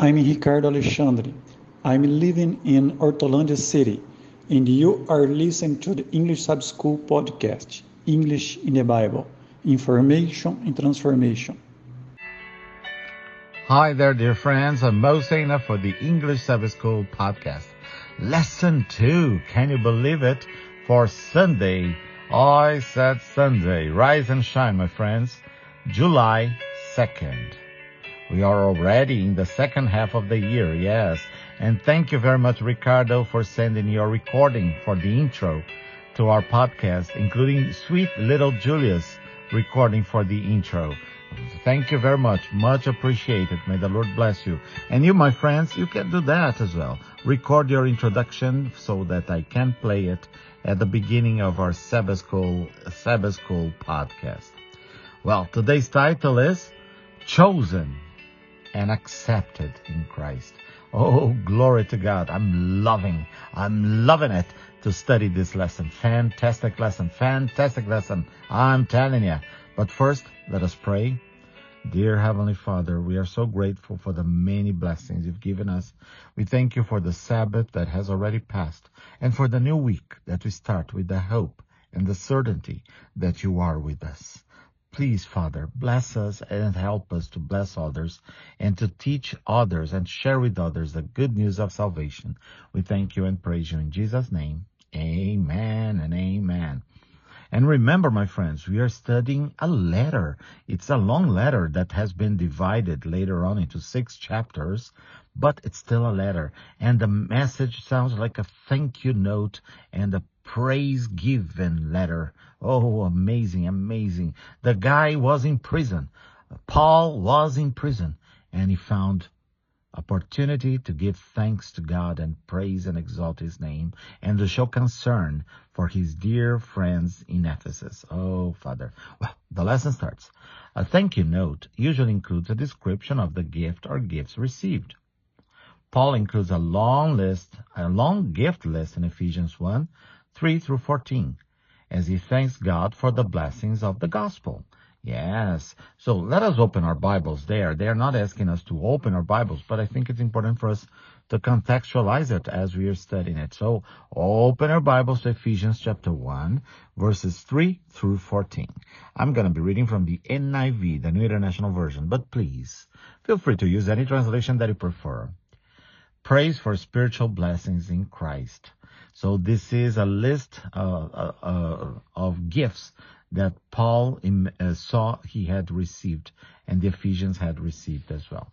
I'm Ricardo Alexandre. I'm living in Hortolândia City, and you are listening to the English Sabbath School podcast, English in the Bible, Information and Transformation. Hi there, dear friends. I'm Mo Sena for the English Sabbath School podcast. Lesson 2. Can you believe it? For Sunday. I said Sunday. Rise and shine, my friends. July 2nd. We are already in the second half of the year, yes. And thank you very much, Ricardo, for sending your recording for the intro to our podcast, including sweet little Julius recording for the intro. Thank you very much. Much appreciated. May the Lord bless you. And you, my friends, you can do that as well. Record your introduction so that I can play it at the beginning of our Sabbath School, Sabbath School podcast. Well, today's title is Chosen and accepted in Christ. Oh, glory to God. I'm loving, I'm loving it to study this lesson. Fantastic lesson, fantastic lesson. I'm telling you. But first, let us pray. Dear Heavenly Father, we are so grateful for the many blessings you've given us. We thank you for the Sabbath that has already passed and for the new week that we start with the hope and the certainty that you are with us. Please, Father, bless us and help us to bless others and to teach others and share with others the good news of salvation. We thank you and praise you in Jesus' name. Amen and amen. And remember, my friends, we are studying a letter. It's a long letter that has been divided later on into six chapters, but it's still a letter. And the message sounds like a thank you note and a praise given letter. Oh, amazing, amazing. The guy was in prison. Paul was in prison and he found opportunity to give thanks to God and praise and exalt his name and to show concern for his dear friends in Ephesus. Oh, Father. Well, the lesson starts. A thank you note usually includes a description of the gift or gifts received. Paul includes a long list, a long gift list in Ephesians 1 3 through 14, as he thanks God for the blessings of the gospel. Yes. So let us open our Bibles there. They are not asking us to open our Bibles, but I think it's important for us to contextualize it as we are studying it. So open our Bibles to Ephesians chapter 1, verses 3 through 14. I'm going to be reading from the NIV, the New International Version, but please feel free to use any translation that you prefer. Praise for spiritual blessings in Christ. So this is a list uh, uh, uh, of gifts that Paul uh, saw he had received and the Ephesians had received as well.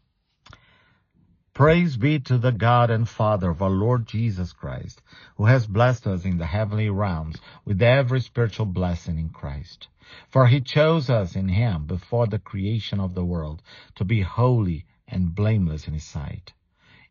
Praise be to the God and Father of our Lord Jesus Christ, who has blessed us in the heavenly realms with every spiritual blessing in Christ. For he chose us in him before the creation of the world to be holy and blameless in his sight.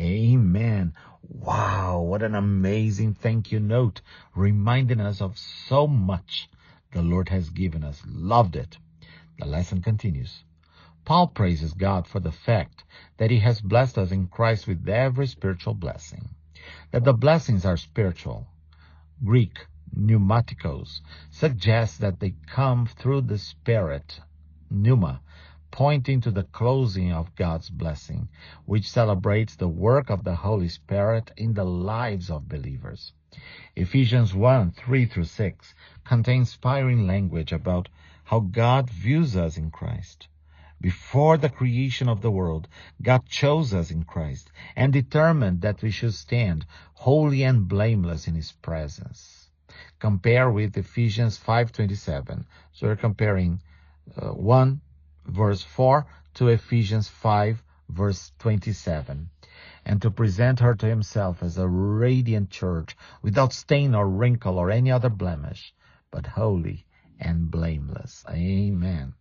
Amen. Wow, what an amazing thank you note, reminding us of so much the Lord has given us. Loved it. The lesson continues. Paul praises God for the fact that he has blessed us in Christ with every spiritual blessing, that the blessings are spiritual. Greek pneumatikos suggests that they come through the Spirit pneuma, pointing to the closing of God's blessing, which celebrates the work of the Holy Spirit in the lives of believers. Ephesians 1, 3 through 6 contains inspiring language about how God views us in Christ. Before the creation of the world, God chose us in Christ and determined that we should stand holy and blameless in His presence. Compare with Ephesians 5.27. So we're comparing uh, 1 verse 4 to Ephesians 5 verse 27 and to present her to himself as a radiant church without stain or wrinkle or any other blemish, but holy and blameless. Amen.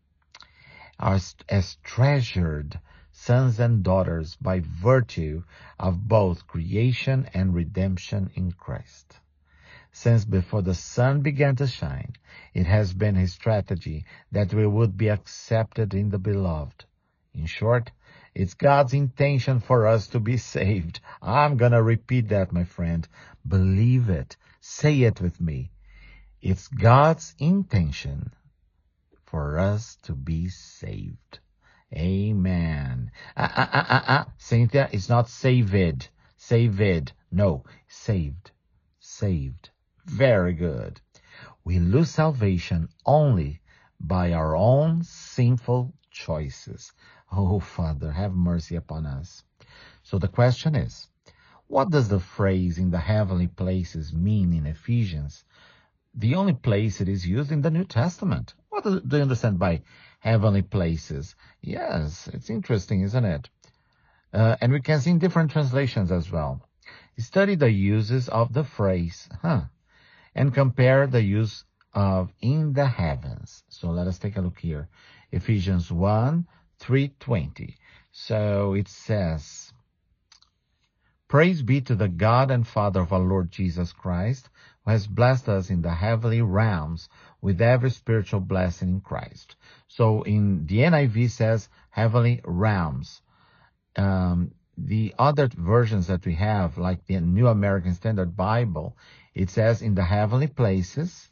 As, as treasured sons and daughters by virtue of both creation and redemption in Christ. Since before the sun began to shine, it has been his strategy that we would be accepted in the beloved. In short, it's God's intention for us to be saved. I'm gonna repeat that, my friend. Believe it. Say it with me. It's God's intention for us to be saved. Amen. Ah, ah, ah, ah, ah. Cynthia, it's not saved. Saved. No, saved. Saved. Very good. We lose salvation only by our own sinful choices. Oh, Father, have mercy upon us. So the question is, what does the phrase in the heavenly places mean in Ephesians? The only place it is used in the New Testament. What do you understand by heavenly places? Yes, it's interesting, isn't it? Uh, and we can see in different translations as well. Study the uses of the phrase, huh? And compare the use of in the heavens. So let us take a look here. Ephesians 1, 320. So it says, Praise be to the God and Father of our Lord Jesus Christ, who has blessed us in the heavenly realms with every spiritual blessing in Christ. So in the NIV says heavenly realms. Um, the other versions that we have, like the New American Standard Bible, it says in the heavenly places.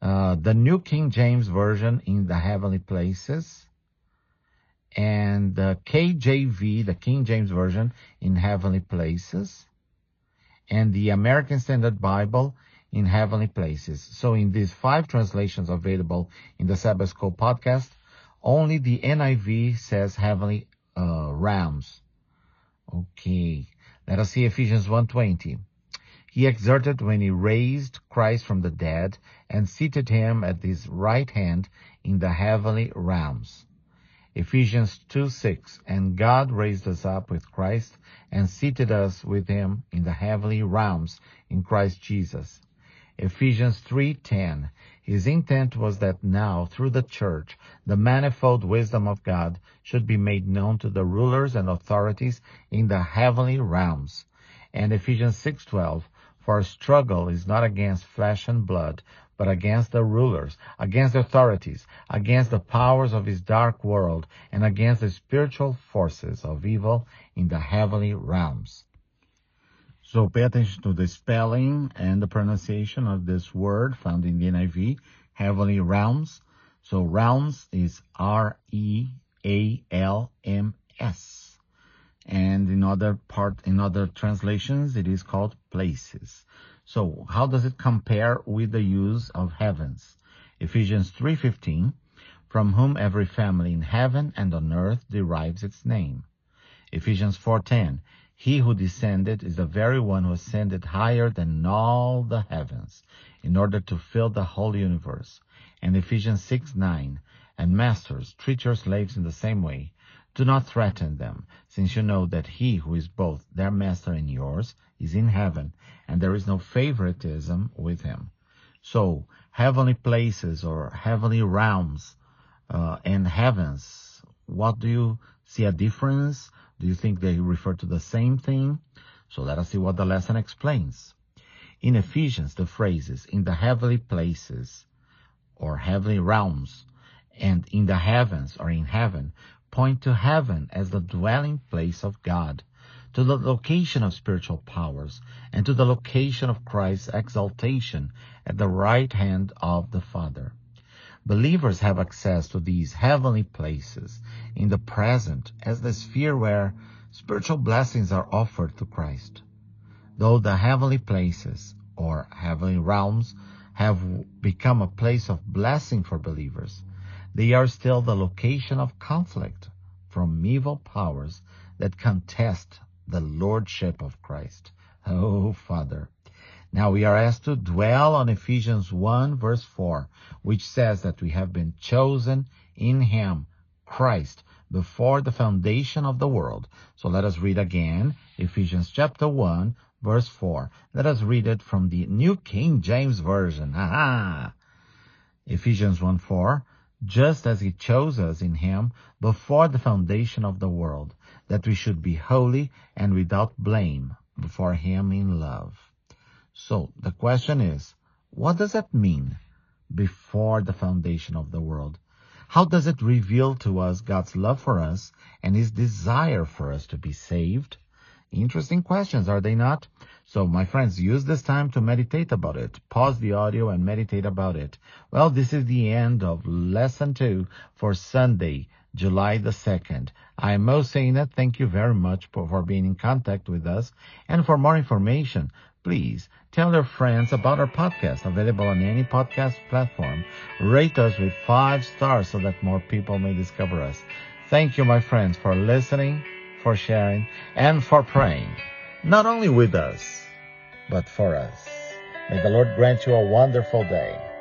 Uh, the New King James Version in the heavenly places. And the KJV, the King James Version in heavenly places. And the American Standard Bible in heavenly places. So in these five translations available in the Sabbath School podcast, only the NIV says heavenly uh, realms. Okay. Let us see Ephesians 1.20. He exerted when he raised Christ from the dead and seated him at his right hand in the heavenly realms. Ephesians 2:6 And God raised us up with Christ and seated us with him in the heavenly realms in Christ Jesus. Ephesians 3:10 His intent was that now through the church the manifold wisdom of God should be made known to the rulers and authorities in the heavenly realms. And Ephesians 6:12 For our struggle is not against flesh and blood, but against the rulers, against the authorities, against the powers of this dark world, and against the spiritual forces of evil in the heavenly realms. So pay attention to the spelling and the pronunciation of this word found in the NIV, heavenly realms. So realms is R-E-A-L-M-S. And in other part, in other translations, it is called places. So how does it compare with the use of heavens? Ephesians 3.15, from whom every family in heaven and on earth derives its name. Ephesians 4.10, he who descended is the very one who ascended higher than all the heavens in order to fill the whole universe. And Ephesians 6, 9, and masters, treat your slaves in the same way. Do not threaten them, since you know that he who is both their master and yours is in heaven, and there is no favoritism with him. So, heavenly places or heavenly realms uh, and heavens, what do you see a difference? Do you think they refer to the same thing? So let us see what the lesson explains. In Ephesians, the phrases in the heavenly places or heavenly realms and in the heavens or in heaven point to heaven as the dwelling place of God, to the location of spiritual powers, and to the location of Christ's exaltation at the right hand of the Father. Believers have access to these heavenly places in the present as the sphere where spiritual blessings are offered to Christ. Though the heavenly places or heavenly realms have become a place of blessing for believers, they are still the location of conflict from evil powers that contest the lordship of Christ. Oh, Father, now we are asked to dwell on Ephesians 1 verse 4, which says that we have been chosen in Him, Christ, before the foundation of the world. So let us read again Ephesians chapter 1 verse 4. Let us read it from the New King James Version. Aha! Ephesians 1 4. Just as he chose us in him before the foundation of the world, that we should be holy and without blame before him in love. So the question is, what does that mean? Before the foundation of the world. How does it reveal to us God's love for us and his desire for us to be saved? Interesting questions, are they not? So, my friends, use this time to meditate about it. Pause the audio and meditate about it. Well, this is the end of lesson two for Sunday, July the 2nd. I am Mo Thank you very much for, for being in contact with us. And for more information, please tell your friends about our podcast available on any podcast platform. Rate us with five stars so that more people may discover us. Thank you, my friends, for listening, for sharing, and for praying. Not only with us, but for us. May the Lord grant you a wonderful day.